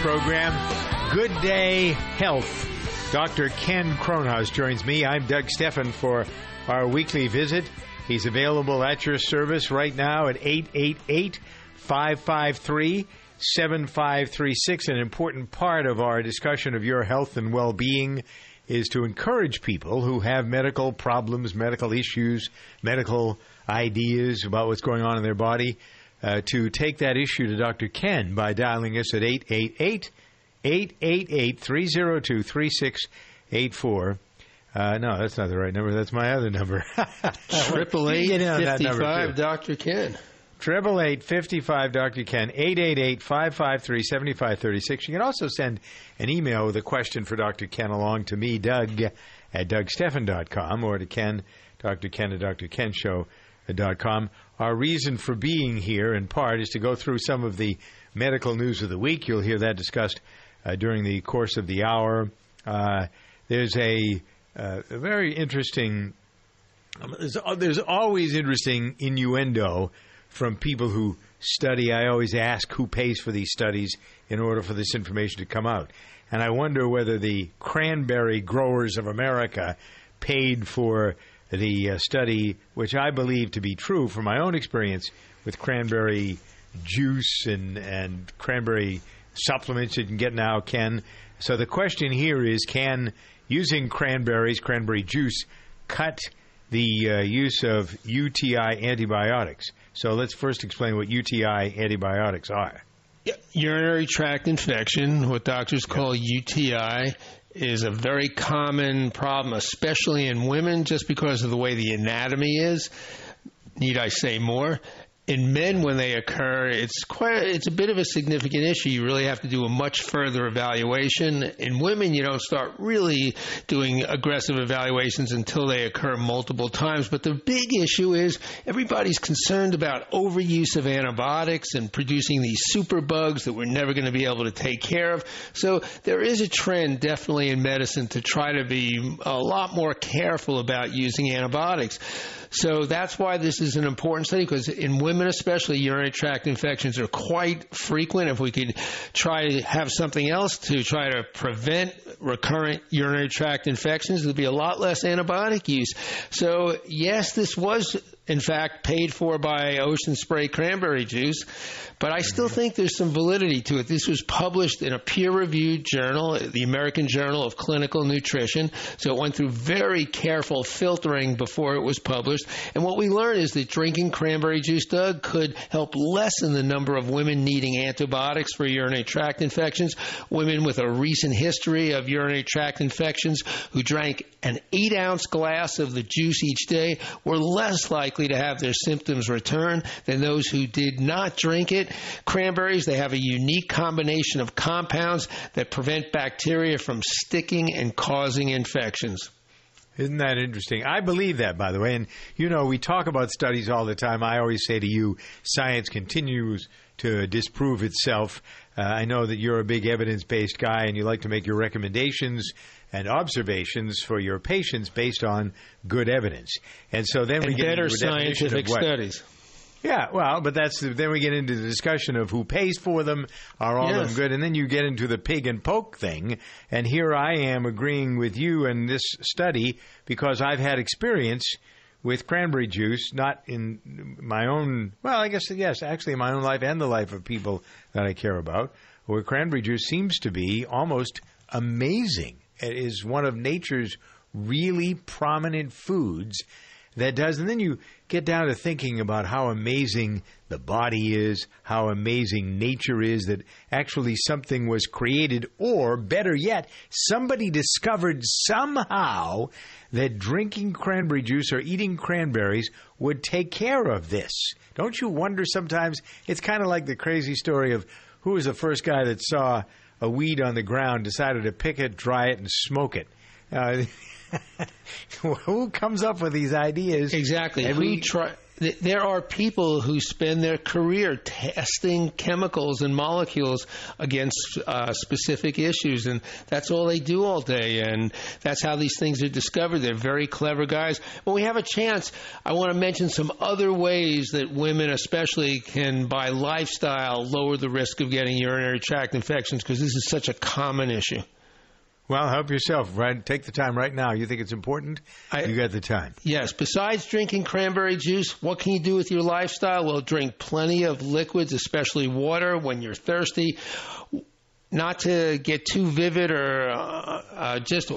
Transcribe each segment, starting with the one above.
program. Good Day Health. Dr. Ken Kronhaus joins me. I'm Doug Steffen for our weekly visit. He's available at your service right now at 888 553 7536. An important part of our discussion of your health and well being is to encourage people who have medical problems, medical issues, medical ideas about what's going on in their body uh, to take that issue to Dr. Ken by dialing us at 888 888 302 3684. Uh, no, that's not the right number. That's my other number. Triple eight fifty five, Doctor Ken. Triple eight fifty five, Doctor Ken. Eight eight eight five five three seventy five thirty six. You can also send an email with a question for Doctor Ken along to me, Doug at DougSteffen.com, or to Ken, Doctor Ken at DrKenShow.com. Our reason for being here, in part, is to go through some of the medical news of the week. You'll hear that discussed uh, during the course of the hour. Uh, there's a, uh, a, very interesting. Um, there's, there's always interesting innuendo from people who study. I always ask who pays for these studies in order for this information to come out. And I wonder whether the cranberry growers of America paid for the uh, study, which I believe to be true from my own experience with cranberry juice and, and cranberry supplements you can get now, Ken. So the question here is can using cranberries, cranberry juice, cut the uh, use of UTI antibiotics? So let's first explain what UTI antibiotics are. Urinary tract infection, what doctors call UTI, is a very common problem, especially in women, just because of the way the anatomy is. Need I say more? In men when they occur it's quite it's a bit of a significant issue. You really have to do a much further evaluation. In women you don't start really doing aggressive evaluations until they occur multiple times. But the big issue is everybody's concerned about overuse of antibiotics and producing these superbugs that we're never going to be able to take care of. So there is a trend definitely in medicine to try to be a lot more careful about using antibiotics so that's why this is an important study because in women especially urinary tract infections are quite frequent. If we could try to have something else to try to prevent recurrent urinary tract infections, there'd be a lot less antibiotic use. So yes, this was in fact paid for by Ocean Spray cranberry juice. But I still think there's some validity to it. This was published in a peer reviewed journal, the American Journal of Clinical Nutrition. So it went through very careful filtering before it was published. And what we learned is that drinking cranberry juice, Doug, could help lessen the number of women needing antibiotics for urinary tract infections. Women with a recent history of urinary tract infections who drank an eight ounce glass of the juice each day were less likely to have their symptoms return than those who did not drink it cranberries. They have a unique combination of compounds that prevent bacteria from sticking and causing infections. Isn't that interesting? I believe that, by the way. And, you know, we talk about studies all the time. I always say to you, science continues to disprove itself. Uh, I know that you're a big evidence based guy and you like to make your recommendations and observations for your patients based on good evidence. And so then and we get better scientific studies. Yeah, well, but that's the, then we get into the discussion of who pays for them, are all yes. of them good, and then you get into the pig and poke thing. And here I am agreeing with you in this study because I've had experience with cranberry juice, not in my own. Well, I guess yes, actually in my own life and the life of people that I care about, where cranberry juice seems to be almost amazing. It is one of nature's really prominent foods that does. And then you get down to thinking about how amazing the body is, how amazing nature is, that actually something was created, or better yet, somebody discovered somehow that drinking cranberry juice or eating cranberries would take care of this. Don't you wonder sometimes? It's kind of like the crazy story of who was the first guy that saw a weed on the ground, decided to pick it, dry it, and smoke it. Uh, who comes up with these ideas? Exactly. And we try there are people who spend their career testing chemicals and molecules against uh, specific issues, and that's all they do all day. And that's how these things are discovered. They're very clever guys. When we have a chance, I want to mention some other ways that women, especially, can by lifestyle lower the risk of getting urinary tract infections because this is such a common issue. Well, help yourself. Right, take the time right now. You think it's important? I- you got the time. Yes, besides drinking cranberry juice, what can you do with your lifestyle? Well, drink plenty of liquids, especially water when you're thirsty. Not to get too vivid or uh, uh, just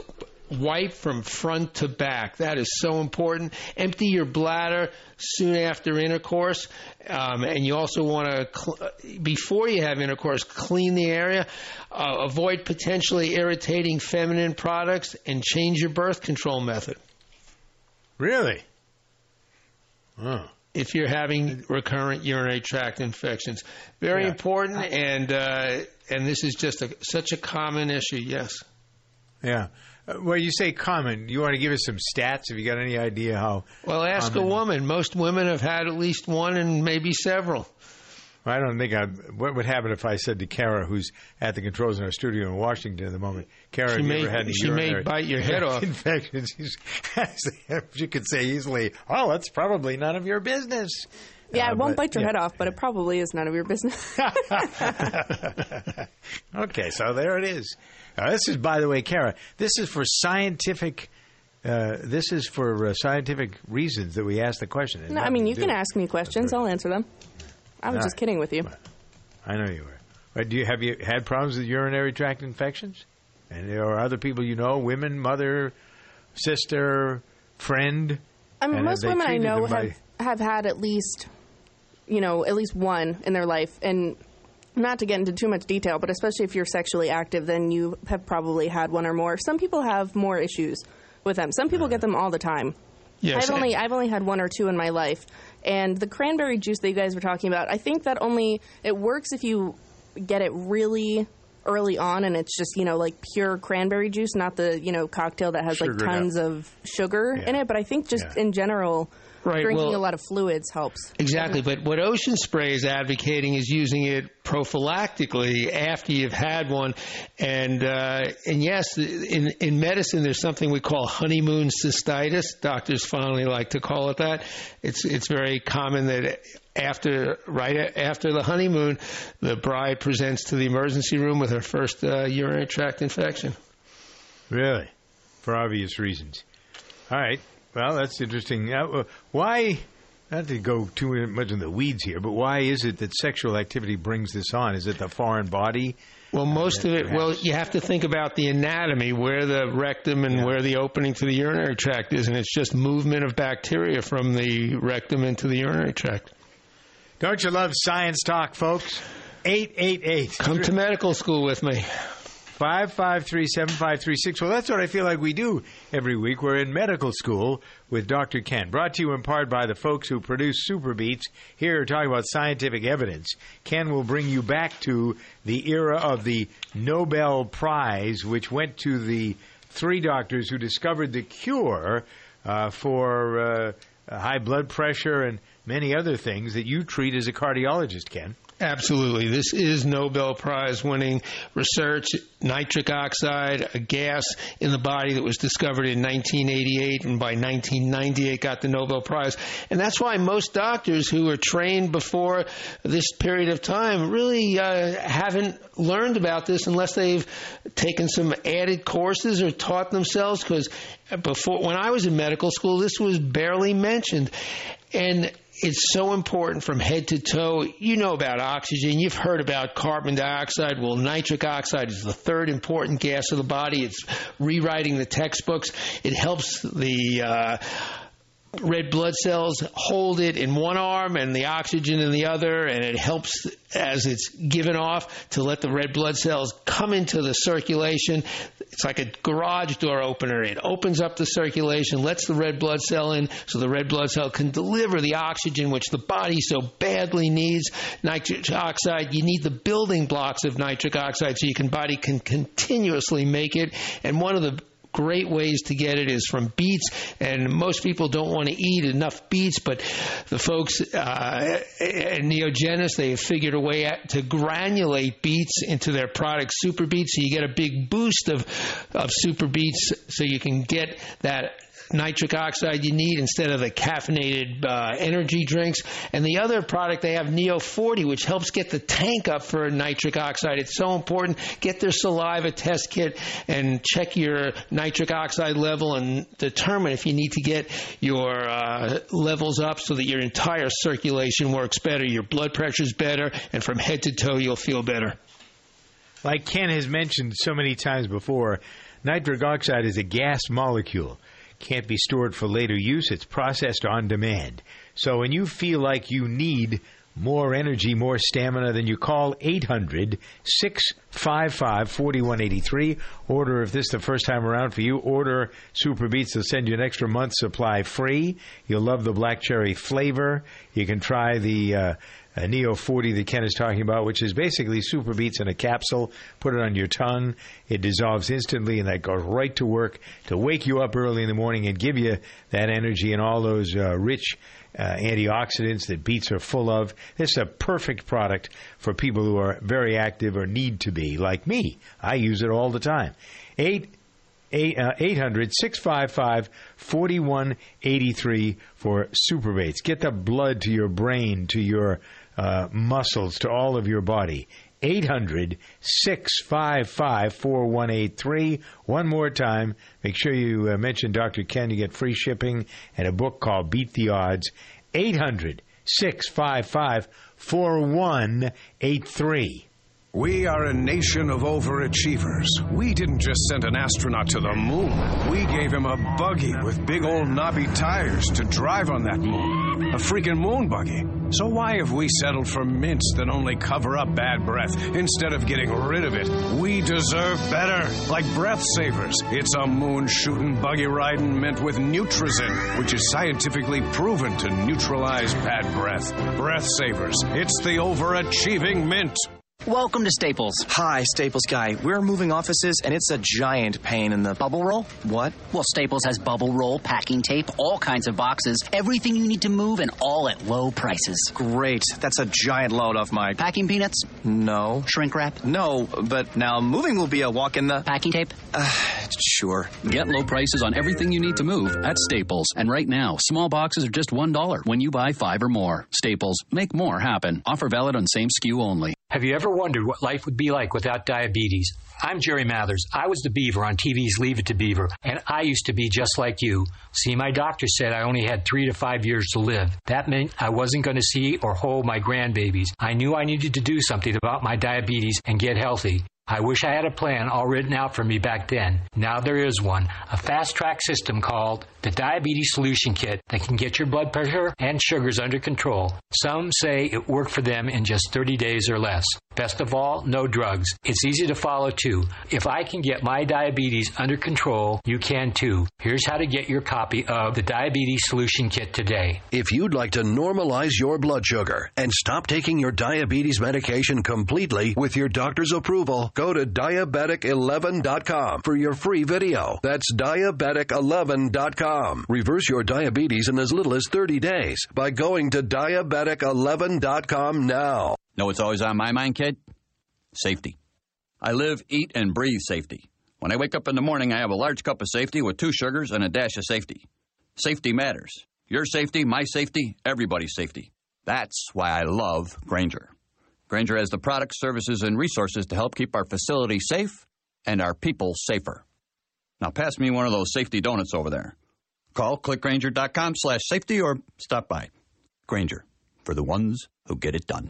wipe from front to back. That is so important. Empty your bladder soon after intercourse. Um, and you also want to, cl- before you have intercourse, clean the area. Uh, avoid potentially irritating feminine products and change your birth control method. Really? Oh. if you're having recurrent urinary tract infections. Very Yeah. important, and uh, and this is just a, such a common issue. Yes. Yeah. Uh, well, you say common. You want to give us some stats? Have you got any idea how? Well, ask Common. a woman. Most women have had at least one and maybe several. I don't think I. What would happen if I said to Kara, who's at the controls in our studio in Washington at the moment, Kara, She may- had she may bite your head off. Infections. you could say easily, "Oh, that's probably none of your business." Yeah, Uh, it won't but- bite your yeah. head off, but it probably is none of your business. okay, so there it is. Uh, this is, by the way, Kara. This is for scientific. Uh, this is for uh, scientific reasons that we ask the question. No, I mean, you can ask me questions. I'll answer them. I was All just right. kidding with you. I know you were. But do you have you had problems with urinary tract infections? And there are other people you know, women, mother, sister, friend. I mean, most women I know by- have, have had at least, you know, at least one in their life. And not to get into too much detail, but especially if you're sexually active, then you have probably had one or more. Some people have more issues with them. Some people get them all the time. Yes. I've only I've only had one or two in my life, and the cranberry juice that you guys were talking about, I think that only it works if you get it really early on, and it's just you know like pure cranberry juice, not the you know cocktail that has like tons up. of sugar in it. But I think just Yeah. in general, Right, drinking well- a lot of fluids helps. Exactly, but what Ocean Spray is advocating is using it prophylactically after you've had one, and uh, and yes, in in medicine there's something we call honeymoon cystitis. Doctors finally like to call it that. It's it's very common that after right after the honeymoon, the bride presents to the emergency room with her first uh, urinary tract infection. Really, for obvious reasons. All right. Well, that's interesting. Uh, uh, why? Not to go too much in the weeds here, but why is it that sexual activity brings this on? Is it the foreign body? Well, most of it, well, you have to think about the anatomy, where the rectum and where the opening to the urinary tract is, and it's just movement of bacteria from the rectum into the urinary tract. Don't you love science talk, folks? Eight eight eight. Come to medical school with me. 553 7536. Well, that's what I feel like we do every week. We're in medical school with Dr. Ken. Brought to you in part by the folks who produce Super Beats. Here, talking about scientific evidence. Ken will bring you back to the era of the Nobel Prize, which went to the three doctors who discovered the cure uh, for uh, high blood pressure and many other things that you treat as a cardiologist, Ken. Absolutely. This is Nobel Prize winning research. Nitric oxide, a gas in the body that was discovered in 1988 and by 1998 got the Nobel Prize. And that's why most doctors who were trained before this period of time really uh, haven't learned about this unless they've taken some added courses or taught themselves because before when I was in medical school this was barely mentioned. And it's so important from head to toe. You know about oxygen. You've heard about carbon dioxide. Well, nitric oxide is the third important gas of the body. It's rewriting the textbooks. It helps the uh, red blood cells hold it in one arm and the oxygen in the other, and it helps as it's given off to let the red blood cells come into the circulation. It's like a garage door opener. It opens up the circulation, lets the red blood cell in, so the red blood cell can deliver the oxygen which the body so badly needs. Nitric oxide, you need the building blocks of nitric oxide so your body can continuously make it. And one of the great ways to get it is from beets, and most people don't want to eat enough beets, but the folks uh, at Neogenis they have figured a way to granulate beets into their product, Super Beets, so you get a big boost of of Super Beets, so you can get that nitric oxide you need instead of the caffeinated uh, energy drinks. And the other product they have Neo 40, which helps get the tank up for nitric oxide. It's so important. Get their saliva test kit and check your nitric oxide level and determine if you need to get your uh, levels up so that your entire circulation works better, your blood pressure's better, and from head to toe you'll feel better. Like Ken has mentioned so many times before, nitric oxide is a gas molecule can't be stored for later use. It's processed on demand. So when you feel like you need more energy, more stamina, then you call 800 655 4183. Order, if this is the first time around for you, order Super Beets. They'll send you an extra month supply free. You'll love the black cherry flavor. You can try the. Uh, uh, Neo 40 that Ken is talking about, which is basically Super Beets in a capsule. Put it on your tongue. It dissolves instantly, and that goes right to work to wake you up early in the morning and give you that energy and all those uh, rich uh, antioxidants that beets are full of. This is a perfect product for people who are very active or need to be, like me. I use it all the time. Eight 800 655 4183 for Super Beets. Get the blood to your brain, to your uh, muscles, to all of your body. 800 655 4183. One more time. Make sure you uh, mention Dr. Ken. You get free shipping and a book called Beat the Odds. 800 655 4183. We are a nation of overachievers. We didn't just send an astronaut to the moon. We gave him a buggy with big old knobby tires to drive on that moon. A freaking moon buggy. So why have we settled for mints that only cover up bad breath instead of getting rid of it? We deserve better, like breath savers. It's a moon shooting, buggy riding mint with Nutrizin, which is scientifically proven to neutralize bad breath. Breath savers. It's the overachieving mint. Welcome to Staples. Hi, Staples guy. We're moving offices and it's a giant pain in the bubble roll. What? Well, Staples has bubble roll, packing tape, all kinds of boxes, everything you need to move, and all at low prices. Great. That's a giant load off my packing peanuts. No. Shrink wrap. No, but now moving will be a walk in the packing tape. Uh, sure. Get low prices on everything you need to move at Staples. And right now, small boxes are just one dollar when you buy five or more. Staples. Make more happen. Offer valid on same SKU only. Have you ever wondered what life would be like without diabetes? I'm Jerry Mathers. I was the Beaver on TV's Leave It to Beaver, and I used to be just like you. See, my doctor said I only had three to five years to live. That meant I wasn't going to see or hold my grandbabies. I knew I needed to do something about my diabetes and get healthy. I wish I had a plan all written out for me back then. Now there is one. A fast track system called the Diabetes Solution Kit that can get your blood pressure and sugars under control. Some say it worked for them in just 30 days or less. Best of all, no drugs. It's easy to follow too. If I can get my diabetes under control, you can too. Here's how to get your copy of the Diabetes Solution Kit today. If you'd like to normalize your blood sugar and stop taking your diabetes medication completely with your doctor's approval, go to diabetic11.com for your free video. That's diabetic11.com. Reverse your diabetes in as little as 30 days by going to diabetic11.com now. Know what's always on my mind, kid? Safety. I live, eat, and breathe safety. When I wake up in the morning, I have a large cup of safety with two sugars and a dash of safety. Safety matters. Your safety, my safety, everybody's safety. That's why I love Grainger. Grainger has the products, services, and resources to help keep our facility safe and our people safer. Now pass me one of those safety donuts over there. Call clickgrainger.com slash safety or stop by. Grainger, for the ones who get it done.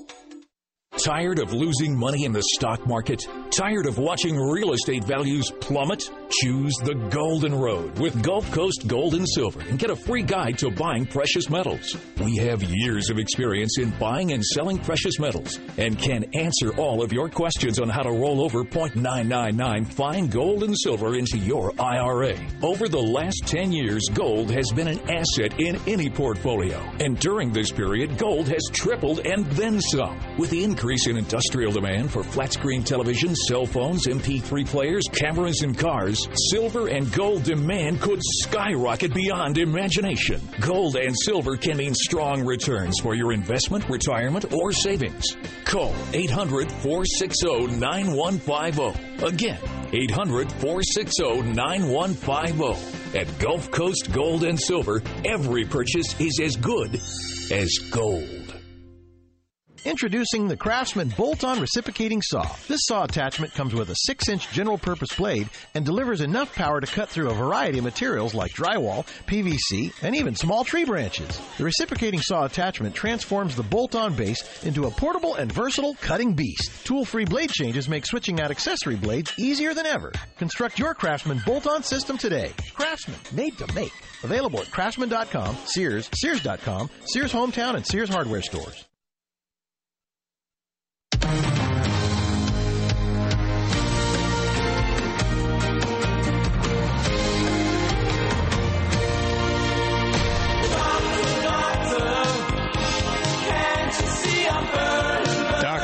Tired of losing money in the stock market? Tired of watching real estate values plummet? Choose the Golden Road with Gulf Coast Gold and Silver and get a free guide to buying precious metals. We have years of experience in buying and selling precious metals and can answer all of your questions on how to roll over 0.999 fine gold and silver into your IRA. Over the last 10 years, gold has been an asset in any portfolio. And during this period, gold has tripled and then some. With the increase in industrial demand for flat screen televisions, cell phones, MP3 players, cameras, and cars, silver and gold demand could skyrocket beyond imagination. Gold and silver can mean strong returns for your investment, retirement, or savings. Call 800 460 9150. Again, 800 460 9150. At Gulf Coast Gold and Silver, every purchase is as good as gold. Introducing the Craftsman bolt-on reciprocating saw. This saw attachment comes with a 6-inch general-purpose blade and delivers enough power to cut through a variety of materials like drywall, PVC, and even small tree branches. The reciprocating saw attachment transforms the bolt-on base into a portable and versatile cutting beast. Tool-free blade changes make switching out accessory blades easier than ever. Construct your Craftsman bolt-on system today. Craftsman, made to make. Available at craftsman.com, Sears, Sears.com, Sears Hometown, and Sears Hardware stores.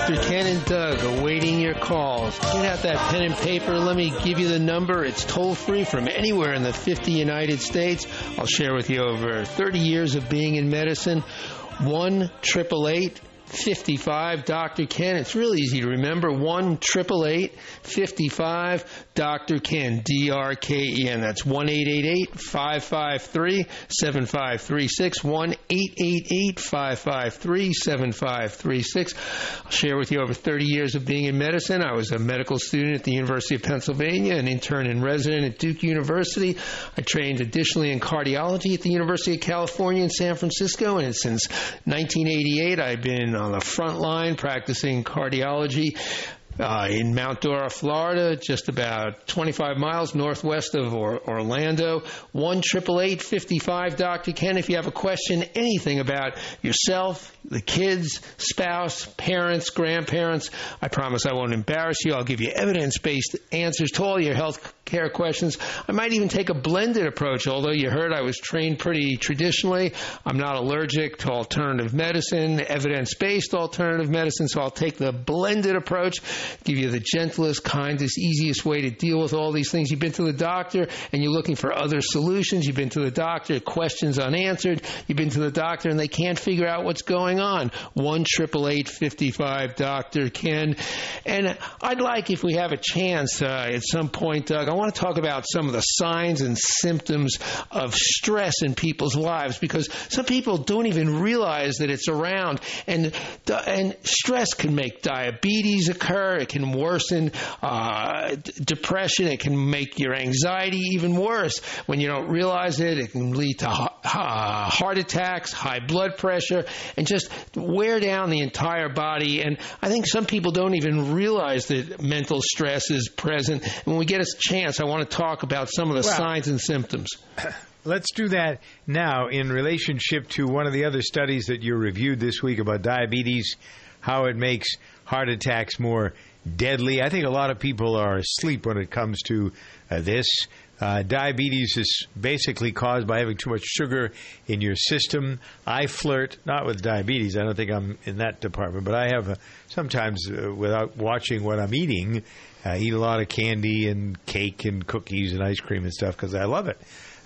Dr. Ken and Doug awaiting your calls. Get out that pen and paper. Let me give you the number. It's toll free from anywhere in the 50 United States. I'll share with you over 30 years of being in medicine. 1 888 55 Dr. Ken. It's really easy to remember. 1 55 Dr. Ken. D R K E N. That's 1 553 7536. 1 553 7536. I'll share with you over 30 years of being in medicine. I was a medical student at the University of Pennsylvania, an intern and resident at Duke University. I trained additionally in cardiology at the University of California in San Francisco, and since 1988, I've been on the front line practicing cardiology uh, in Mount Dora, Florida, just about 25 miles northwest of or- Orlando. One triple eight fifty five Dr. Ken. If you have a question, anything about yourself, the kids, spouse, parents, grandparents, I promise I won't embarrass you. I'll give you evidence based answers to all your health care questions. I might even take a blended approach, although you heard I was trained pretty traditionally. I'm not allergic to alternative medicine, evidence based alternative medicine, so I'll take the blended approach, give you the gentlest, kindest, easiest way to deal with all these things. You've been to the doctor and you're looking for other solutions. You've been to the doctor, questions unanswered. You've been to the doctor and they can't figure out what's going on. 1 55 Dr. Ken. And I'd like, if we have a chance uh, at some point, Doug, I want to talk about some of the signs and symptoms of stress in people's lives because some people don't even realize that it's around. And, and stress can make diabetes occur, it can worsen uh, depression, it can make your anxiety even worse. When you don't realize it, it can lead to uh, heart attacks, high blood pressure, and just wear down the entire body. And I think some people don't even realize that mental stress is present. And when we get a chance, I want to talk about some of the Well- signs and symptoms. Let's do that now in relationship to one of the other studies that you reviewed this week about diabetes, how it makes heart attacks more deadly. I think a lot of people are asleep when it comes to uh, this. Uh, diabetes is basically caused by having too much sugar in your system. I flirt not with diabetes. I don't think I'm in that department, but I have uh, sometimes uh, without watching what I'm eating, I eat a lot of candy and cake and cookies and ice cream and stuff because I love it.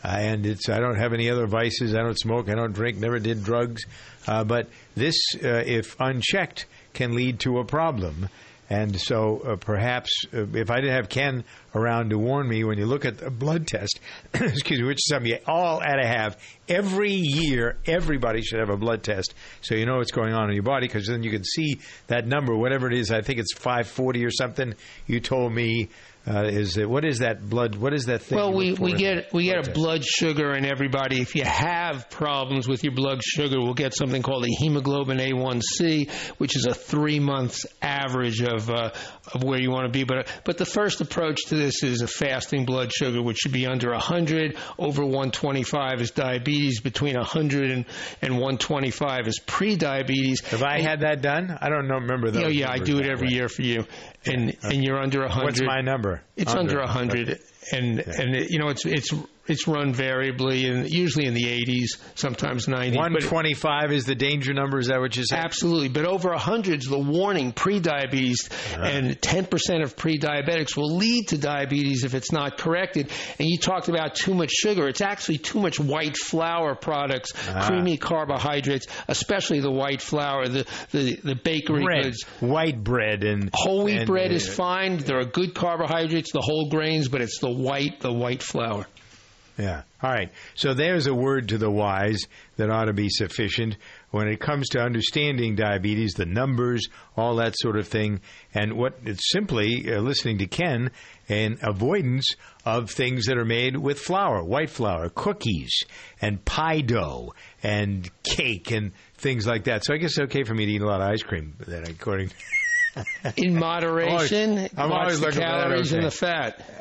Uh, and it's I don't have any other vices. I don't smoke. I don't drink. Never did drugs. Uh, but this, uh, if unchecked, can lead to a problem. And so uh, perhaps uh, if I didn't have Ken around to warn me, when you look at the blood test, excuse me, which is something you all ought to have every year, everybody should have a blood test so you know what's going on in your body because then you can see that number, whatever it is. I think it's 540 or something. You told me Uh, is it, what is that blood? What is that thing? Well, we, we get we get a test? blood sugar in everybody. If you have problems with your blood sugar, we'll get something called a hemoglobin A1C, which is a three months average of uh, of where you want to be. But but the first approach to this is a fasting blood sugar, which should be under 100. Over 125 is diabetes. Between 100 and, and 125 is pre-diabetes. Have I had that done? I don't know, remember those. Yeah, yeah, I do it every way. year for you, and and you're under 100. What's my number? It's under a hundred, and and it, you know it's it's it's run variably and usually in the 80s, sometimes 90s. One but- twenty-five is the danger number. Is that what you said? Absolutely, but over 100 is the warning pre-diabetes, and 10% of pre-diabetics will lead to diabetes if it's not corrected. And you talked about too much sugar. It's actually too much white flour products, Ah. creamy carbohydrates, especially the white flour, the the, the bakery bread, goods. white bread, and Whole wheat and, bread uh, is fine. There are good carbohydrates, the whole grains, but it's the white, the white flour. Yeah. All right. So there's a word to the wise that ought to be sufficient when it comes to understanding diabetes, the numbers, all that sort of thing, and what it's simply uh, listening to Ken and avoidance of things that are made with flour, white flour, cookies, and pie dough, and cake, and things like that. So I guess it's okay for me to eat a lot of ice cream. Then, according In moderation, I'm always- I'm watch always the looking calories and the fat.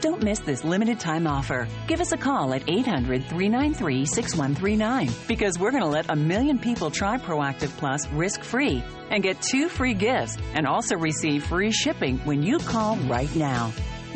Don't miss this limited time offer. Give us a call at 800 393 6139 because we're going to let a million people try Proactiv Plus risk free and get two free gifts and also receive free shipping when you call right now.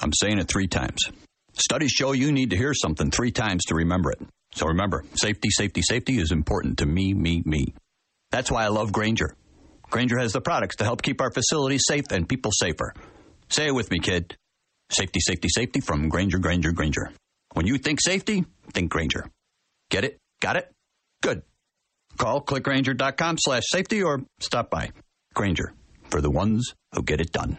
I'm saying it three times. Studies show you need to hear something three times to remember it. So remember, safety, safety, safety is important to me, me, me. That's why I love Grainger. Grainger has the products to help keep our facilities safe and people safer. Say it with me, kid. Safety, safety, safety from Grainger, Grainger, Grainger. When you think safety, think Grainger. Get it? Got it? Good. Call clickgrainger.com slash safety or stop by. Grainger, for the ones who get it done.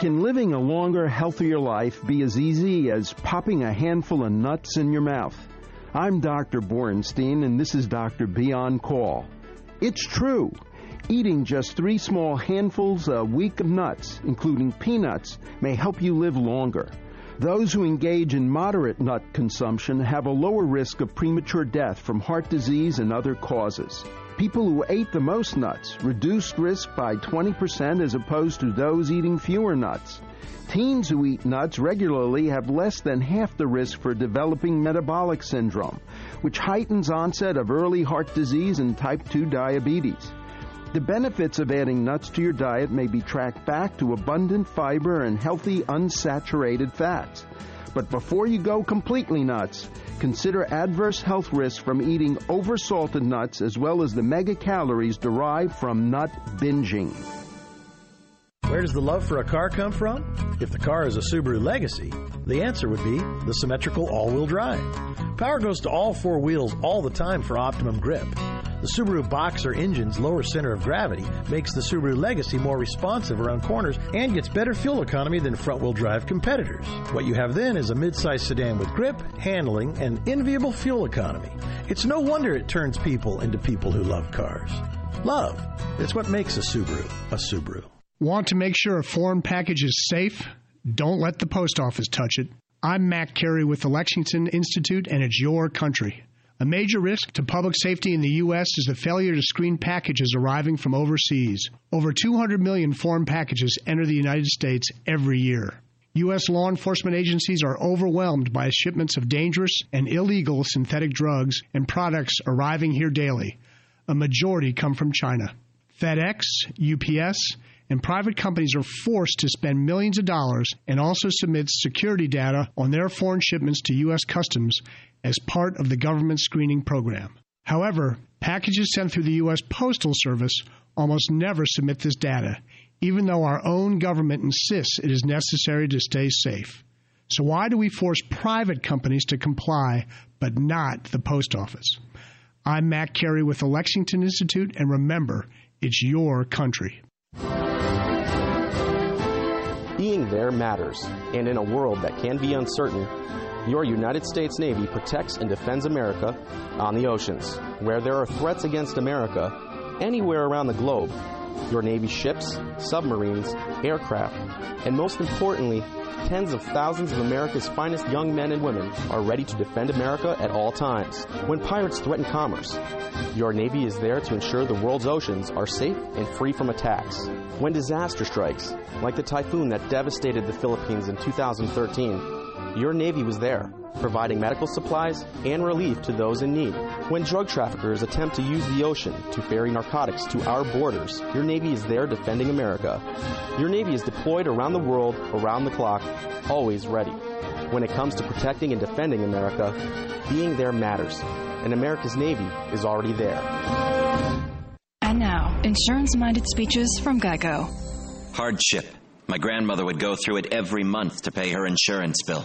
Can living a longer, healthier life be as easy as popping a handful of nuts in your mouth? I'm Dr. Borenstein, and this is Dr. Beyond Call. It's true. Eating just three small handfuls a week of nuts, including peanuts, may help you live longer. Those who engage in moderate nut consumption have a lower risk of premature death from heart disease and other causes. People who ate the most nuts reduced risk by 20% as opposed to those eating fewer nuts. Teens who eat nuts regularly have less than half the risk for developing metabolic syndrome, which heightens onset of early heart disease and type 2 diabetes. The benefits of adding nuts to your diet may be tracked back to abundant fiber and healthy unsaturated fats. But before you go completely nuts, consider adverse health risks from eating oversalted nuts as well as the megacalories derived from nut binging. Where does the love for a car come from? If the car is a Subaru Legacy, the answer would be the symmetrical all wheel drive. Power goes to all four wheels all the time for optimum grip. The Subaru Boxer engine's lower center of gravity makes the Subaru Legacy more responsive around corners and gets better fuel economy than front wheel drive competitors. What you have then is a midsize sedan with grip, handling, and enviable fuel economy. It's no wonder it turns people into people who love cars. Love. It's what makes a Subaru a Subaru. Want to make sure a foreign package is safe? Don't let the post office touch it. I'm Mac Carey with the Lexington Institute, and it's your country. A major risk to public safety in the U.S. is the failure to screen packages arriving from overseas. Over 200 million foreign packages enter the United States every year. U.S. law enforcement agencies are overwhelmed by shipments of dangerous and illegal synthetic drugs and products arriving here daily. A majority come from China. FedEx, UPS, and private companies are forced to spend millions of dollars and also submit security data on their foreign shipments to U.S. Customs as part of the government screening program. However, packages sent through the U.S. Postal Service almost never submit this data, even though our own government insists it is necessary to stay safe. So, why do we force private companies to comply but not the post office? I'm Matt Carey with the Lexington Institute, and remember, it's your country. Being there matters, and in a world that can be uncertain, your United States Navy protects and defends America on the oceans. Where there are threats against America, anywhere around the globe, your Navy ships, submarines, aircraft, and most importantly, tens of thousands of America's finest young men and women are ready to defend America at all times. When pirates threaten commerce, your Navy is there to ensure the world's oceans are safe and free from attacks. When disaster strikes, like the typhoon that devastated the Philippines in 2013, your Navy was there, providing medical supplies and relief to those in need. When drug traffickers attempt to use the ocean to ferry narcotics to our borders, your Navy is there defending America. Your Navy is deployed around the world, around the clock, always ready. When it comes to protecting and defending America, being there matters, and America's Navy is already there. And now, insurance minded speeches from Geico. Hardship. My grandmother would go through it every month to pay her insurance bill.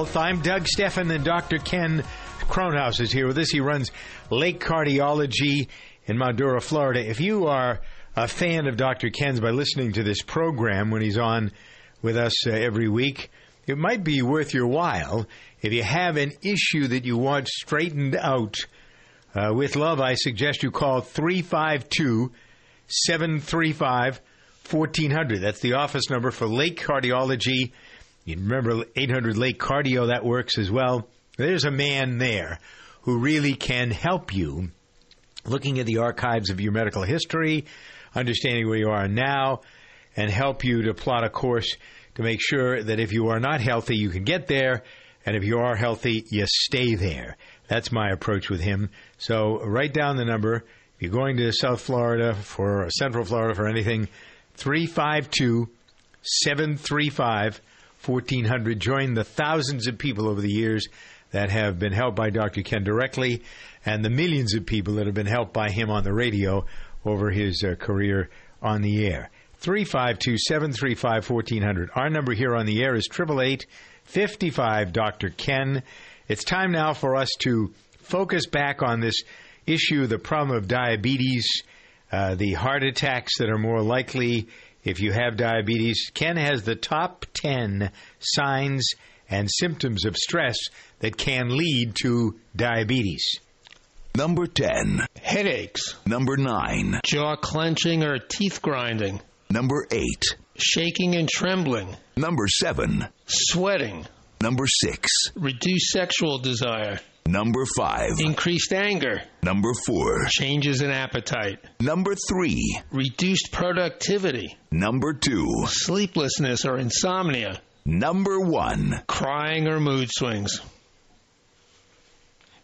I'm Doug Steffen and Dr. Ken Kronhaus is here with us. He runs Lake Cardiology in Mount Dora, Florida. If you are a fan of Dr. Ken's by listening to this program when he's on with us uh, every week, it might be worth your while. If you have an issue that you want straightened out uh, with love, I suggest you call 352 735 1400. That's the office number for Lake Cardiology. You remember 800 Lake Cardio, that works as well. There's a man there who really can help you looking at the archives of your medical history, understanding where you are now, and help you to plot a course to make sure that if you are not healthy, you can get there, and if you are healthy, you stay there. That's my approach with him. So write down the number. If you're going to South Florida for Central Florida for anything, 352 735 1400. Join the thousands of people over the years that have been helped by Dr. Ken directly and the millions of people that have been helped by him on the radio over his uh, career on the air. 352 735 1400. Our number here on the air is 888 55 Dr. Ken. It's time now for us to focus back on this issue, the problem of diabetes uh, the heart attacks that are more likely if you have diabetes. Ken has the top 10 signs and symptoms of stress that can lead to diabetes. Number 10. Headaches. Number 9. Jaw clenching or teeth grinding. Number 8. Shaking and trembling. Number 7. Sweating. Number 6. Reduced sexual desire. Number 5. Increased anger. Number 4. Changes in appetite. Number 3. Reduced productivity. Number 2. Sleeplessness or insomnia. Number 1. Crying or mood swings.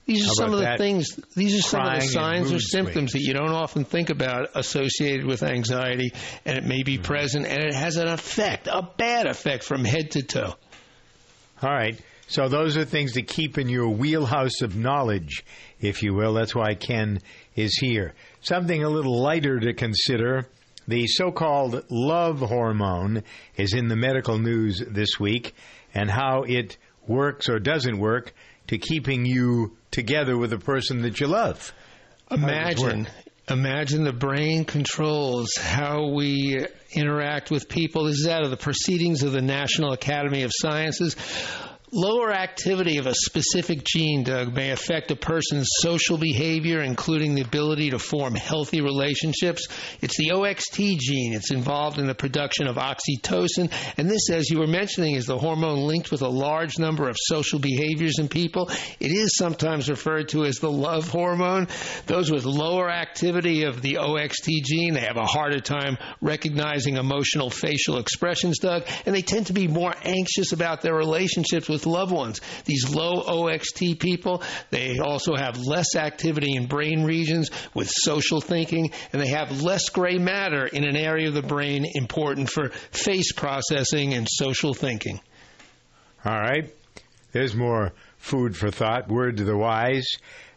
These are some of the that? things, these are some of the signs or mood symptoms that you don't often think about associated with anxiety, and it may Mm-hmm. be present, and it has an effect, a bad effect from head to toe. All right. So those are things to keep in your wheelhouse of knowledge, if you will. That's why Ken is here. Something a little lighter to consider. The so called love hormone is in the medical news this week and how it works or doesn't work to keeping you together with the person that you love. Imagine, imagine the brain controls how we interact with people. This is out of the proceedings of the National Academy of Sciences. Lower activity of a specific gene, Doug, may affect a person's social behavior, including the ability to form healthy relationships. It's the OXT gene. It's involved in the production of oxytocin. And this, as you were mentioning, is the hormone linked with a large number of social behaviors in people. It is sometimes referred to as the love hormone. Those with lower activity of the OXT gene, they have a harder time recognizing emotional facial expressions, Doug, and they tend to be more anxious about their relationships with loved ones. These low OXT people, they also have less activity in brain regions with social thinking, and they have less gray matter in an area of the brain important for face processing and social thinking. All right. There's more food for thought. Word to the wise.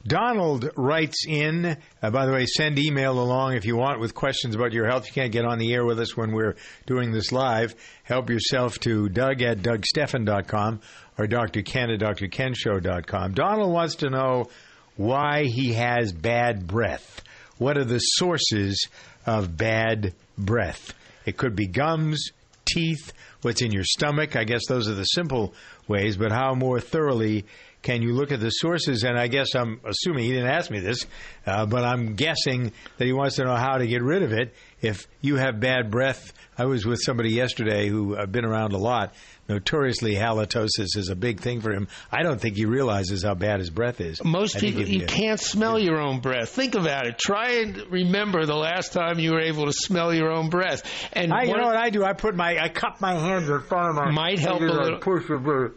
Donald writes in, uh, by the way, send email along if you want with questions about your health. You can't get on the air with us when we're doing this live. Help yourself to Doug at DougStephan.com or Dr. Ken at DrKenShow.com. Donald wants to know why he has bad breath. What are the sources of bad breath? It could be gums, teeth, what's in your stomach. I guess those are the simple ways, but how more thoroughly can you look at the sources? And I guess I'm assuming he didn't ask me this, uh, but I'm guessing that he wants to know how to get rid of it. If you have bad breath, I was with somebody yesterday who I've been around a lot. Notoriously, halitosis is a big thing for him. I don't think he realizes how bad his breath is. Most I people, you can't smell your own breath. Think about it. Try and remember the last time you were able to smell your own breath. And I, you know what I do? I put my, I cup my hands in front of my. Might help a little. Push.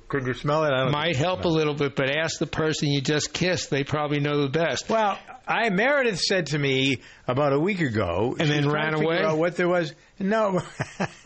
Could you smell it? I don't might help a little bit, but ask the person you just kissed. They probably know the best. Well, I Meredith said to me about a week ago, And then ran trying to figure away? What there was? No,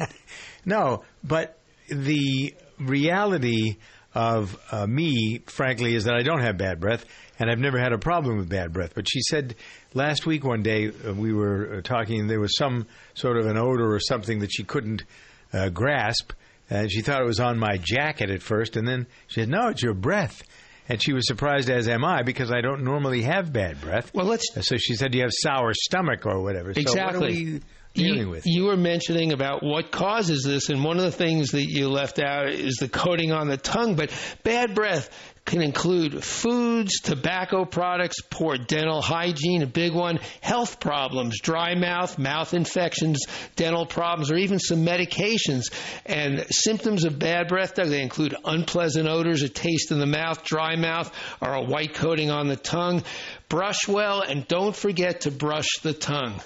no. But the reality of uh, me, frankly, is that I don't have bad breath, and I've never had a problem with bad breath. But she said last week, one day, uh, we were uh, talking. There was some sort of an odor or something that she couldn't uh, grasp, and she thought it was on my jacket at first, and then she said, "No, it's your breath." And she was surprised, as am I, because I don't normally have bad breath. Well, let's. So she said you have sour stomach or whatever. So what Exactly. Dealing you, with? you were mentioning about what causes this, and one of the things that you left out is the coating on the tongue. But bad breath can include foods, tobacco products, poor dental hygiene, a big one, health problems, dry mouth, mouth infections, dental problems, or even some medications. And symptoms of bad breath, Doug, they include unpleasant odors, a taste in the mouth, dry mouth, or a white coating on the tongue. Brush well, and don't forget to brush the tongue.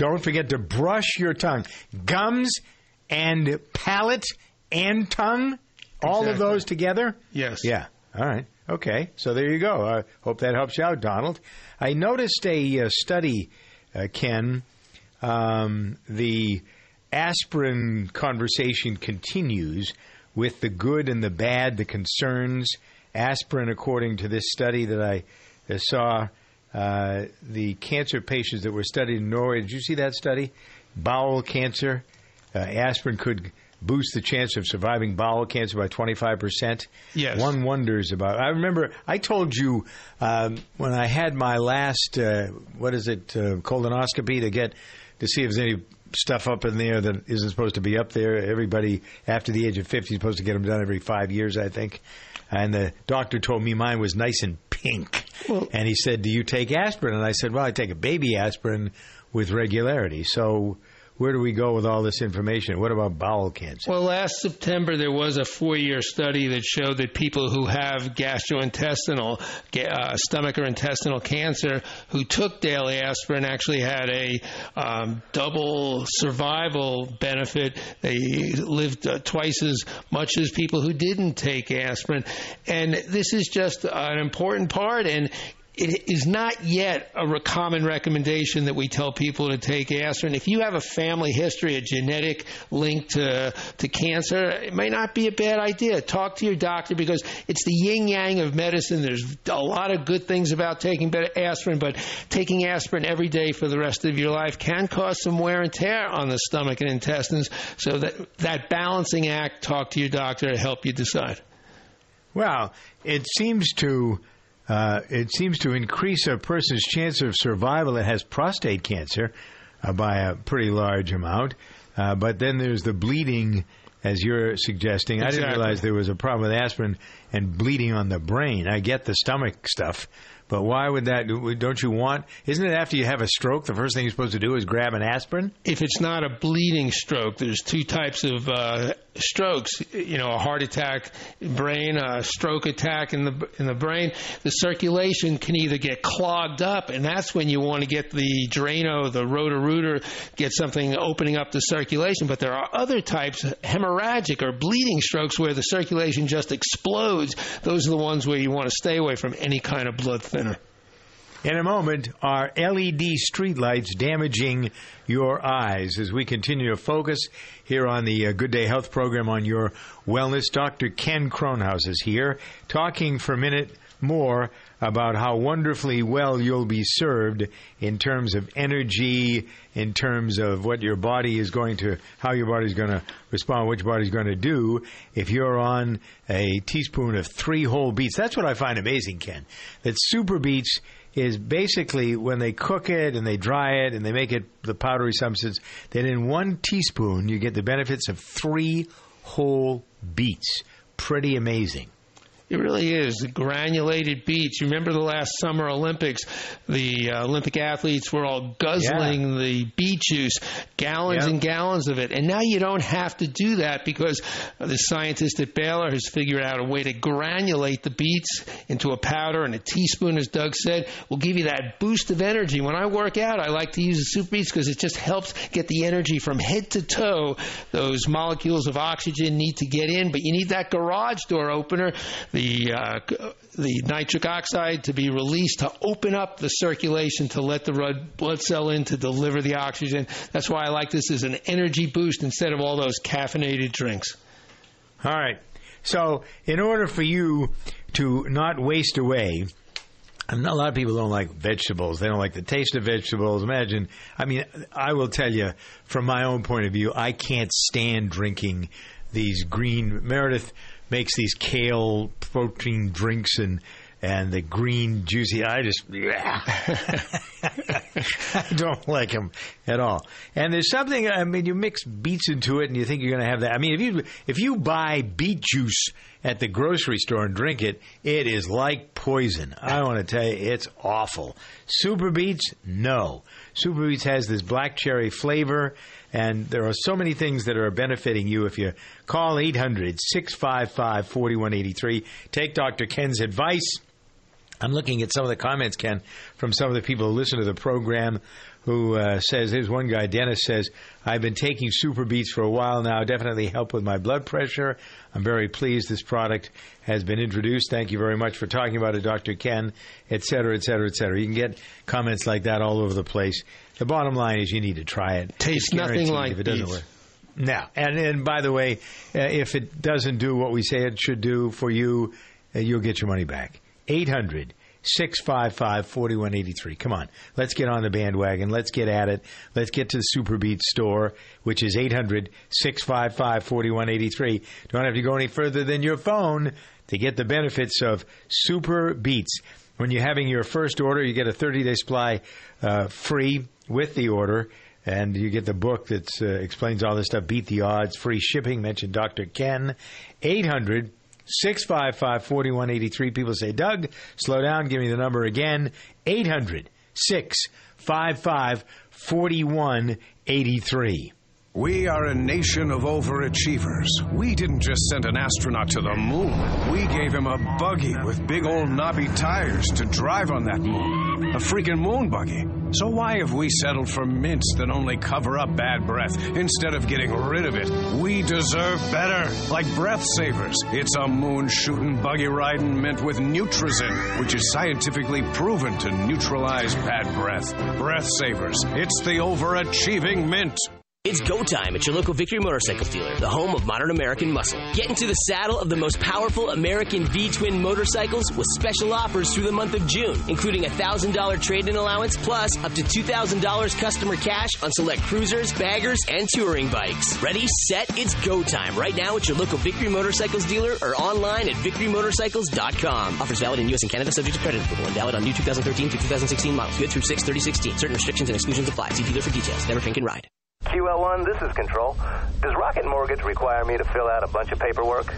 Don't forget to brush your tongue. Gums and palate and tongue, all of those together? Yes. Yeah. All right. Okay. So there you go. I hope that helps you out, Donald. I noticed a uh, study, uh, Ken. Um, the aspirin conversation continues with the good and the bad, the concerns. Aspirin, according to this study that I uh, saw, uh, the cancer patients that were studied in Norway. Did you see that study? Bowel cancer. Uh, aspirin could boost the chance of surviving bowel cancer by 25%. Yes. One wonders about. I remember I told you um, when I had my last, uh, what is it, uh, colonoscopy to get to see if there's any stuff up in there that isn't supposed to be up there. Everybody after the age of 50 is supposed to get them done every five years, I think. And the doctor told me mine was nice and pink. and he said, Do you take aspirin? And I said, Well, I take a baby aspirin with regularity. So where do we go with all this information? What about bowel cancer? Well, last September there was a four-year study that showed that people who have gastrointestinal, uh, stomach or intestinal cancer, who took daily aspirin, actually had a um, double survival benefit. They lived uh, twice as much as people who didn't take aspirin, and this is just an important part. And it is not yet a common recommendation that we tell people to take aspirin. If you have a family history, a genetic link to, to cancer, it may not be a bad idea. Talk to your doctor because it's the yin yang of medicine. There's a lot of good things about taking aspirin, but taking aspirin every day for the rest of your life can cause some wear and tear on the stomach and intestines. So that, that balancing act, talk to your doctor to help you decide. Well, it seems to uh, it seems to increase a person's chance of survival that has prostate cancer uh, by a pretty large amount. Uh, but then there's the bleeding, as you're suggesting. Exactly. I didn't realize there was a problem with aspirin and bleeding on the brain. I get the stomach stuff, but why would that? Don't you want? Isn't it after you have a stroke, the first thing you're supposed to do is grab an aspirin? If it's not a bleeding stroke, there's two types of uh, strokes. You know, a heart attack, brain, a stroke attack in the in the brain. The circulation can either get clogged up, and that's when you want to get the Drano, the Roto-Rooter, get something opening up the circulation. But there are other types, hemorrhagic or bleeding strokes, where the circulation just explodes. Those are the ones where you want to stay away from any kind of blood thinner. In a moment, are LED streetlights damaging your eyes? As we continue to focus here on the uh, Good Day Health program on your wellness, Dr. Ken Kronhaus is here talking for a minute more about how wonderfully well you'll be served in terms of energy, in terms of what your body is going to, how your body's going to respond, what your body's going to do if you're on a teaspoon of three whole beets. That's what I find amazing, Ken. That super beets is basically when they cook it and they dry it and they make it the powdery substance, then in one teaspoon you get the benefits of three whole beets. Pretty amazing. It really is. The granulated beets. You remember the last Summer Olympics? The uh, Olympic athletes were all guzzling Yeah. the beet juice, gallons Yep. and gallons of it. And now you don't have to do that because the scientist at Baylor has figured out a way to granulate the beets into a powder and a teaspoon, as Doug said, will give you that boost of energy. When I work out, I like to use the super beets because it just helps get the energy from head to toe. Those molecules of oxygen need to get in, but you need that garage door opener, the uh, the nitric oxide to be released to open up the circulation to let the blood cell in to deliver the oxygen. That's why I like this as an energy boost instead of all those caffeinated drinks. All right. So, in order for you to not waste away, a lot of people don't like vegetables. They don't like the taste of vegetables. Imagine, I mean, I will tell you from my own point of view, I can't stand drinking these green. Meredith makes these kale protein drinks and and the green juicy. I just, I don't like them at all. And there's something. I mean, you mix beets into it, and you think you're going to have that. I mean, if you if you buy beet juice at the grocery store and drink it, it is like poison. I want to tell you, it's awful. Super beets, no. Super beets has this black cherry flavor. And there are so many things that are benefiting you if you call 800 655 4183. Take Dr. Ken's advice. I'm looking at some of the comments, Ken, from some of the people who listen to the program who uh, says, there's one guy, Dennis says, I've been taking Super Beets for a while now, definitely help with my blood pressure. I'm very pleased this product has been introduced. Thank you very much for talking about it, Dr. Ken, et cetera, et cetera, et cetera. You can get comments like that all over the place. The bottom line is you need to try it. Tastes nothing like if it doesn't work. No, and and by the way, uh, if it doesn't do what we say it should do for you, uh, you'll get your money back. 800 655 4183. Come on, let's get on the bandwagon. Let's get at it. Let's get to the Super Beets store, which is 800 655 4183. Don't have to go any further than your phone to get the benefits of Super Beets. When you're having your first order, you get a 30 day supply uh, free with the order. And you get the book that uh, explains all this stuff. Beat the odds, free shipping. Mention Dr. Ken. 800 655 4183. People say, Doug, slow down. Give me the number again. 800 655 4183. We are a nation of overachievers. We didn't just send an astronaut to the moon. We gave him a buggy with big old knobby tires to drive on that moon. A freaking moon buggy. So why have we settled for mints that only cover up bad breath instead of getting rid of it? We deserve better. Like Breath Savers. It's a moon shooting, buggy riding mint with Nutrizin, which is scientifically proven to neutralize bad breath. Breath Savers. It's the overachieving mint. It's go time at your local Victory Motorcycles dealer, the home of modern American muscle. Get into the saddle of the most powerful American V-twin motorcycles with special offers through the month of June, including a $1,000 trade-in allowance plus up to $2,000 customer cash on select cruisers, baggers, and touring bikes. Ready, set, it's go time right now at your local Victory Motorcycles dealer or online at victorymotorcycles.com. Offers valid in U.S. and Canada subject to credit approval and valid on new 2013 through 2016 models. Good through 6 3016. Certain restrictions and exclusions apply. See dealer for details. Never drink and ride. QL1, this is Control. Does Rocket Mortgage require me to fill out a bunch of paperwork?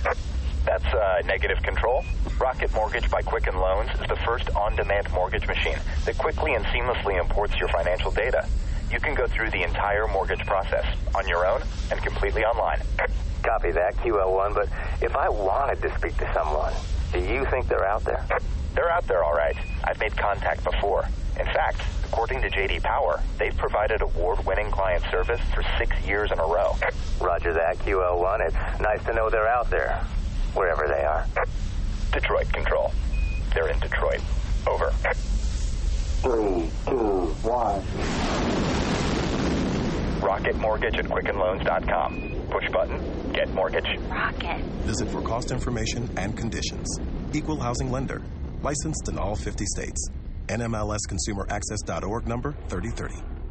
That's uh, negative control. Rocket Mortgage by Quicken Loans is the first on-demand mortgage machine that quickly and seamlessly imports your financial data. You can go through the entire mortgage process on your own and completely online. Copy that, QL1, but if I wanted to speak to someone, do you think they're out there? They're out there, all right. I've made contact before. In fact, according to JD Power, they've provided award-winning client service for six years in a row. Roger that, QL1. It's nice to know they're out there, wherever they are. Detroit Control. They're in Detroit. Over. Three, two, one. Rocket Mortgage at QuickenLoans.com. Push button, get mortgage. Rocket. Visit for cost information and conditions. Equal housing lender. Licensed in all 50 states. NMLSConsumerAccess.org number 3030.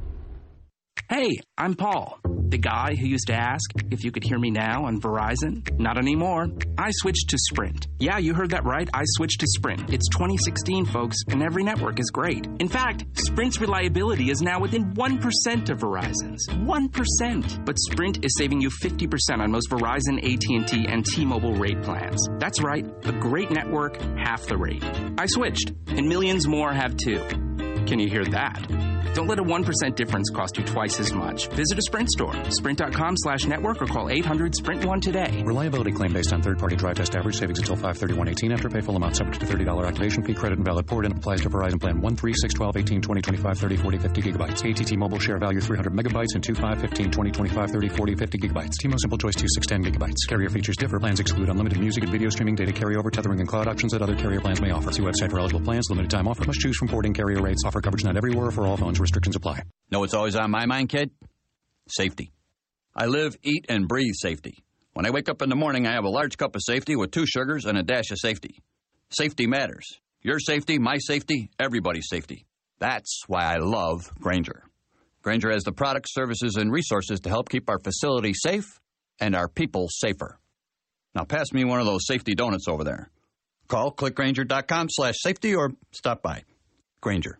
Hey, I'm Paul, the guy who used to ask if you could hear me now on Verizon. Not anymore. I switched to Sprint. Yeah, you heard that right. I switched to Sprint. It's 2016, folks, and every network is great. In fact, Sprint's reliability is now within 1% of Verizon's. 1%. But Sprint is saving you 50% on most Verizon, AT&T, and T-Mobile rate plans. That's right. A great network, half the rate. I switched, and millions more have too. Can you hear that? Don't let a 1% difference cost you twice as much. Visit a Sprint store, sprint.com slash network, or call 800 Sprint 1 today. Reliability claim based on third party drive test average savings until 531.18 after pay full amount subject to $30 activation fee credit and valid port and applies to Verizon plan 1, 3, 6, 12, 18, 20, 25, 30, 40, 50 gigabytes. ATT mobile share value 300 megabytes and 2, 5, 15, 20, 25, 30, 40, 50 gigabytes. T-Mo Simple Choice 2, 6, 10 gigabytes. Carrier features differ. Plans exclude unlimited music and video streaming, data carryover, tethering, and cloud options that other carrier plans may offer. See website for eligible plans. Limited time offer. Must choose from porting carrier rates. Offer coverage not everywhere for all phones. Restrictions apply. Know it's always on my mind, kid? Safety. I live, eat, and breathe safety. When I wake up in the morning, I have a large cup of safety with two sugars and a dash of safety. Safety matters. Your safety, my safety, everybody's safety. That's why I love Grainger. Grainger has the products, services, and resources to help keep our facility safe and our people safer. Now pass me one of those safety donuts over there. Call clickgrainger.com slash safety or stop by. Grainger,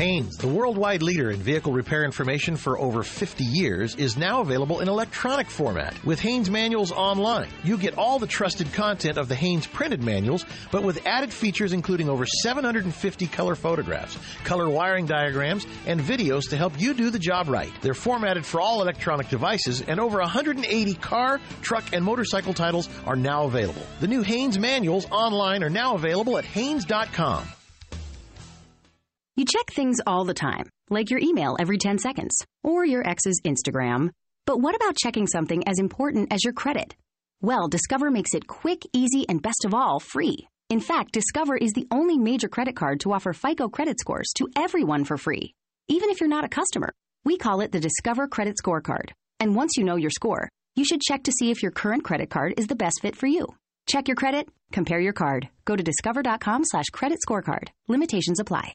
Haynes, the worldwide leader in vehicle repair information for over 50 years, is now available in electronic format with Haynes Manuals Online. You get all the trusted content of the Haynes printed manuals, but with added features including over 750 color photographs, color wiring diagrams, and videos to help you do the job right. They're formatted for all electronic devices, and over 180 car, truck, and motorcycle titles are now available. The new Haynes Manuals Online are now available at Haynes.com. You check things all the time, like your email every 10 seconds, or your ex's Instagram. But what about checking something as important as your credit? Well, Discover makes it quick, easy, and best of all, free. In fact, Discover is the only major credit card to offer FICO credit scores to everyone for free, even if you're not a customer. We call it the Discover Credit Scorecard. And once you know your score, you should check to see if your current credit card is the best fit for you. Check your credit, compare your card. Go to discover.com slash credit scorecard. Limitations apply.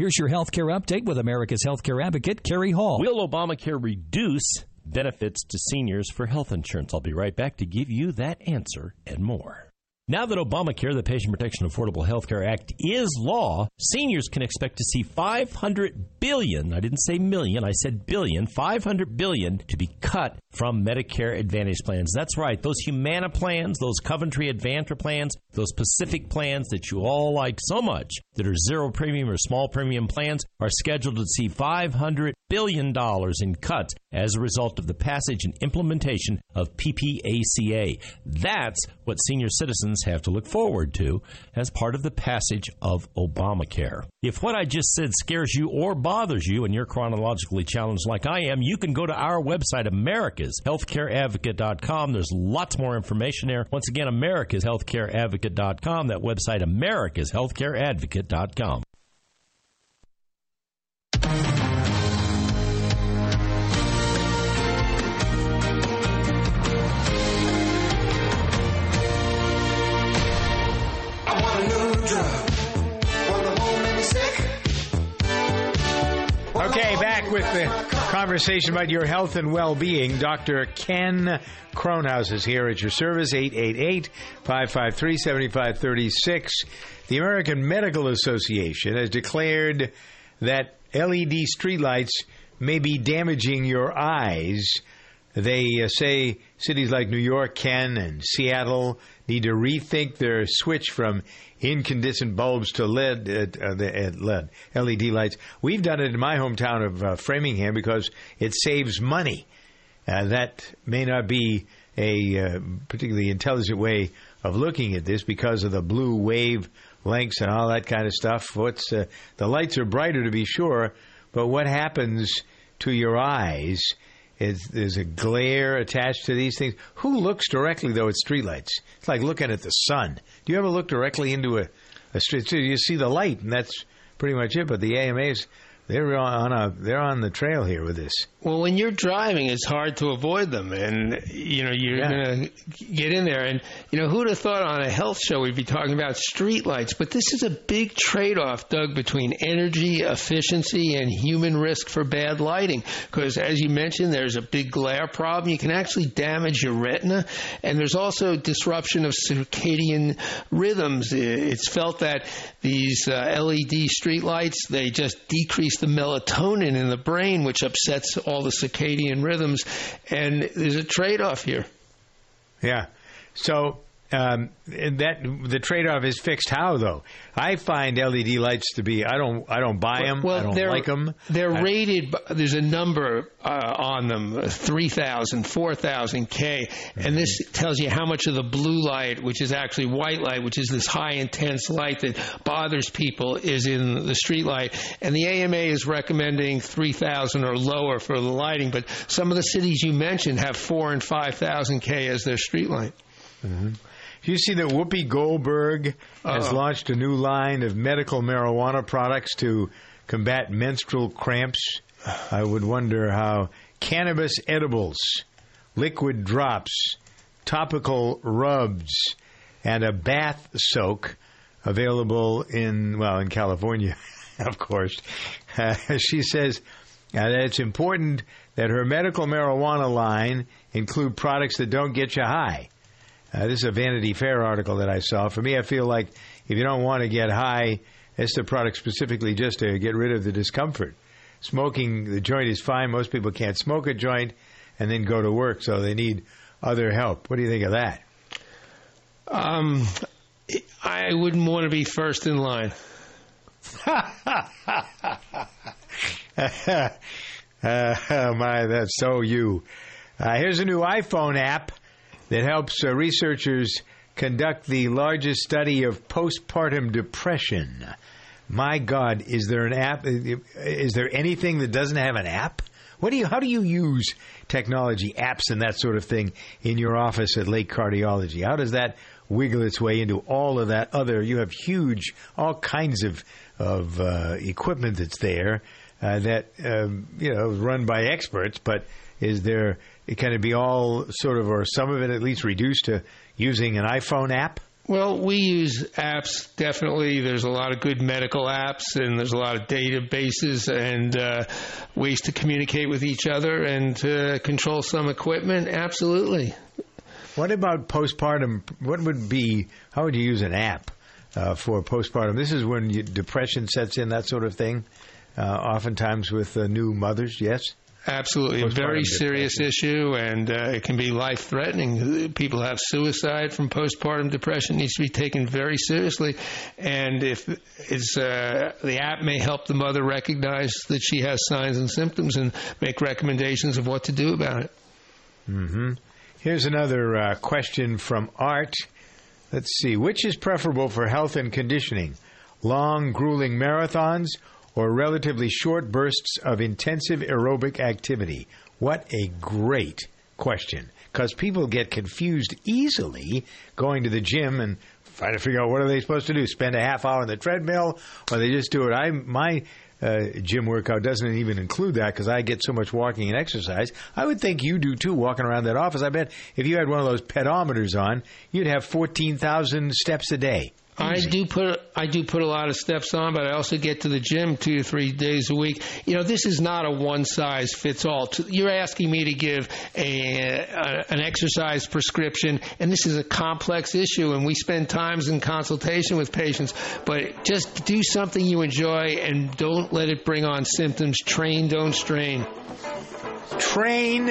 Here's your healthcare update with America's healthcare advocate, Kerry Hall. Will Obamacare reduce benefits to seniors for health insurance? I'll be right back to give you that answer and more. Now that Obamacare, the Patient Protection Affordable Health Care Act, is law, seniors can expect to see 500 billion, I didn't say million, I said billion, 500 billion to be cut from Medicare Advantage plans. That's right, those Humana plans, those Coventry Advantra plans, those Pacific plans that you all like so much that are zero premium or small premium plans are scheduled to see 500 billion dollars in cuts as a result of the passage and implementation of PPACA. That's what senior citizens have to look forward to as part of the passage of Obamacare. If what I just said scares you or bothers you and you're chronologically challenged like I am, you can go to our website, americashealthcareadvocate.com. There's lots more information there. Once again, americashealthcareadvocate.com. That website, americashealthcareadvocate.com. Okay, back with the conversation about your health and well-being. Dr. Ken Kronhaus is here at your service, 888-553-7536. The American Medical Association has declared that LED streetlights may be damaging your eyes. They uh, say cities like New York, Ken, and Seattle need to rethink their switch from incandescent bulbs to LED, uh, uh, uh, LED, LED lights. We've done it in my hometown of uh, Framingham because it saves money. Uh, that may not be a uh, particularly intelligent way of looking at this because of the blue wave lengths and all that kind of stuff. What's the lights are brighter to be sure, but what happens to your eyes? There's a glare attached to these things. Who looks directly though at streetlights? It's like looking at the sun. Do you ever look directly into a, a street? You see the light, and that's pretty much it. But the AMAs, they're on a they're on the trail here with this. Well, when you're driving, it's hard to avoid them, and you know you're Yeah. going to get in there. And you know who'd have thought on a health show we'd be talking about streetlights? But this is a big trade-off, Doug, between energy efficiency and human risk for bad lighting. Because as you mentioned, there's a big glare problem. You can actually damage your retina, and there's also disruption of circadian rhythms. It's felt that these uh, LED streetlights they just decrease the melatonin in the brain, which upsets all the circadian rhythms. And there's a trade-off here. Yeah. So um, that the trade-off is fixed. How though? I find LED lights to be. I don't. I don't buy them. I don't they're, like them. They're rated. There's a number uh, on them: uh, 3,000, 4,000 K, and this tells you how much of the blue light, which is actually white light, which is this high intense light that bothers people, is in the street light. And the AMA is recommending 3,000 or lower for the lighting, but some of the cities you mentioned have four and 5,000 K as their street light. Mm-hmm. You see that Whoopi Goldberg has Uh-oh. launched a new line of medical marijuana products to combat menstrual cramps. I would wonder how cannabis edibles, liquid drops, topical rubs, and a bath soak available in well in California, of course. Uh, she says uh, that it's important that her medical marijuana line include products that don't get you high. Uh, this is a Vanity Fair article that I saw. For me, I feel like if you don't want to get high, It's the product specifically just to get rid of the discomfort. Smoking the joint is fine. Most people can't smoke a joint and then go to work, so they need other help. What do you think of that? Um, I wouldn't want to be first in line. uh, my, that's so you. Uh, here's a new iPhone app that helps uh, researchers conduct the largest study of postpartum depression. My God, is there an app? Is there anything that doesn't have an app? What do you? How do you use technology, apps, and that sort of thing in your office at Lake Cardiology? How does that wiggle its way into all of that other? You have huge, all kinds of of uh, equipment that's there uh, that um, you know run by experts, but is there? It can it be all sort of, or some of it at least, reduced to using an iPhone app? Well, we use apps definitely. There's a lot of good medical apps, and there's a lot of databases and uh, ways to communicate with each other and to control some equipment. Absolutely. What about postpartum? What would be? How would you use an app uh, for postpartum? This is when you, depression sets in, that sort of thing. Uh, oftentimes with uh, new mothers, yes. Absolutely, a very serious issue, and uh, it can be life threatening. People have suicide from postpartum depression; It needs to be taken very seriously. And if it's uh, the app may help the mother recognize that she has signs and symptoms and make recommendations of what to do about it. Mm-hmm. Here's another uh, question from Art. Let's see, which is preferable for health and conditioning? Long, grueling marathons or relatively short bursts of intensive aerobic activity? What a great question. Because people get confused easily going to the gym and trying to figure out what are they supposed to do? Spend a half hour on the treadmill, or they just do it. I my uh, gym workout doesn't even include that because I get so much walking and exercise. I would think you do too, walking around that office. I bet if you had one of those pedometers on, you'd have fourteen thousand steps a day. I do put I do put a lot of steps on, but I also get to the gym two to three days a week. You know, this is not a one size fits all. You're asking me to give a, a, an exercise prescription, and this is a complex issue, and we spend times in consultation with patients. But just do something you enjoy, and don't let it bring on symptoms. Train, don't strain. Train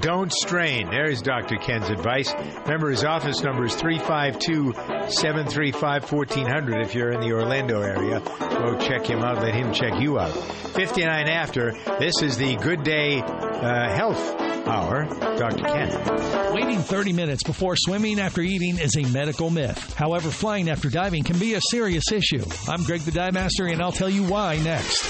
don't strain. There's Dr. Ken's advice. Remember, his office number is 352 735 1400 if you're in the Orlando area. Go check him out. Let him check you out. 59 after. This is the Good Day uh, Health Hour. Dr. Ken. Waiting 30 minutes before swimming after eating is a medical myth. However, flying after diving can be a serious issue. I'm Greg the Dive Master, and I'll tell you why next.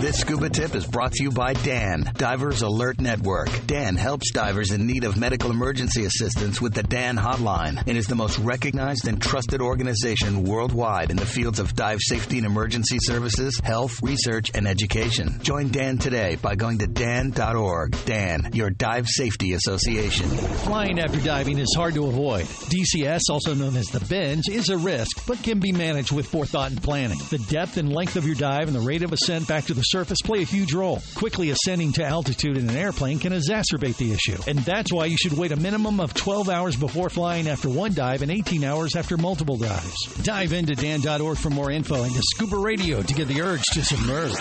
This scuba tip is brought to you by DAN, Divers Alert Network. DAN helps divers in need of medical emergency assistance with the DAN hotline and is the most recognized and trusted organization worldwide in the fields of dive safety and emergency services, health, research, and education. Join DAN today by going to dan.org. DAN, your dive safety association. Flying after diving is hard to avoid. DCS, also known as the bends, is a risk, but can be managed with forethought and planning. The depth and length of your dive and the rate of ascent back to the surface play a huge role. Quickly ascending to altitude in an airplane can exacerbate the issue, and that's why you should wait a minimum of 12 hours before flying after one dive and 18 hours after multiple dives. Dive into dan.org for more info and to Scuba Radio to get the urge to submerge.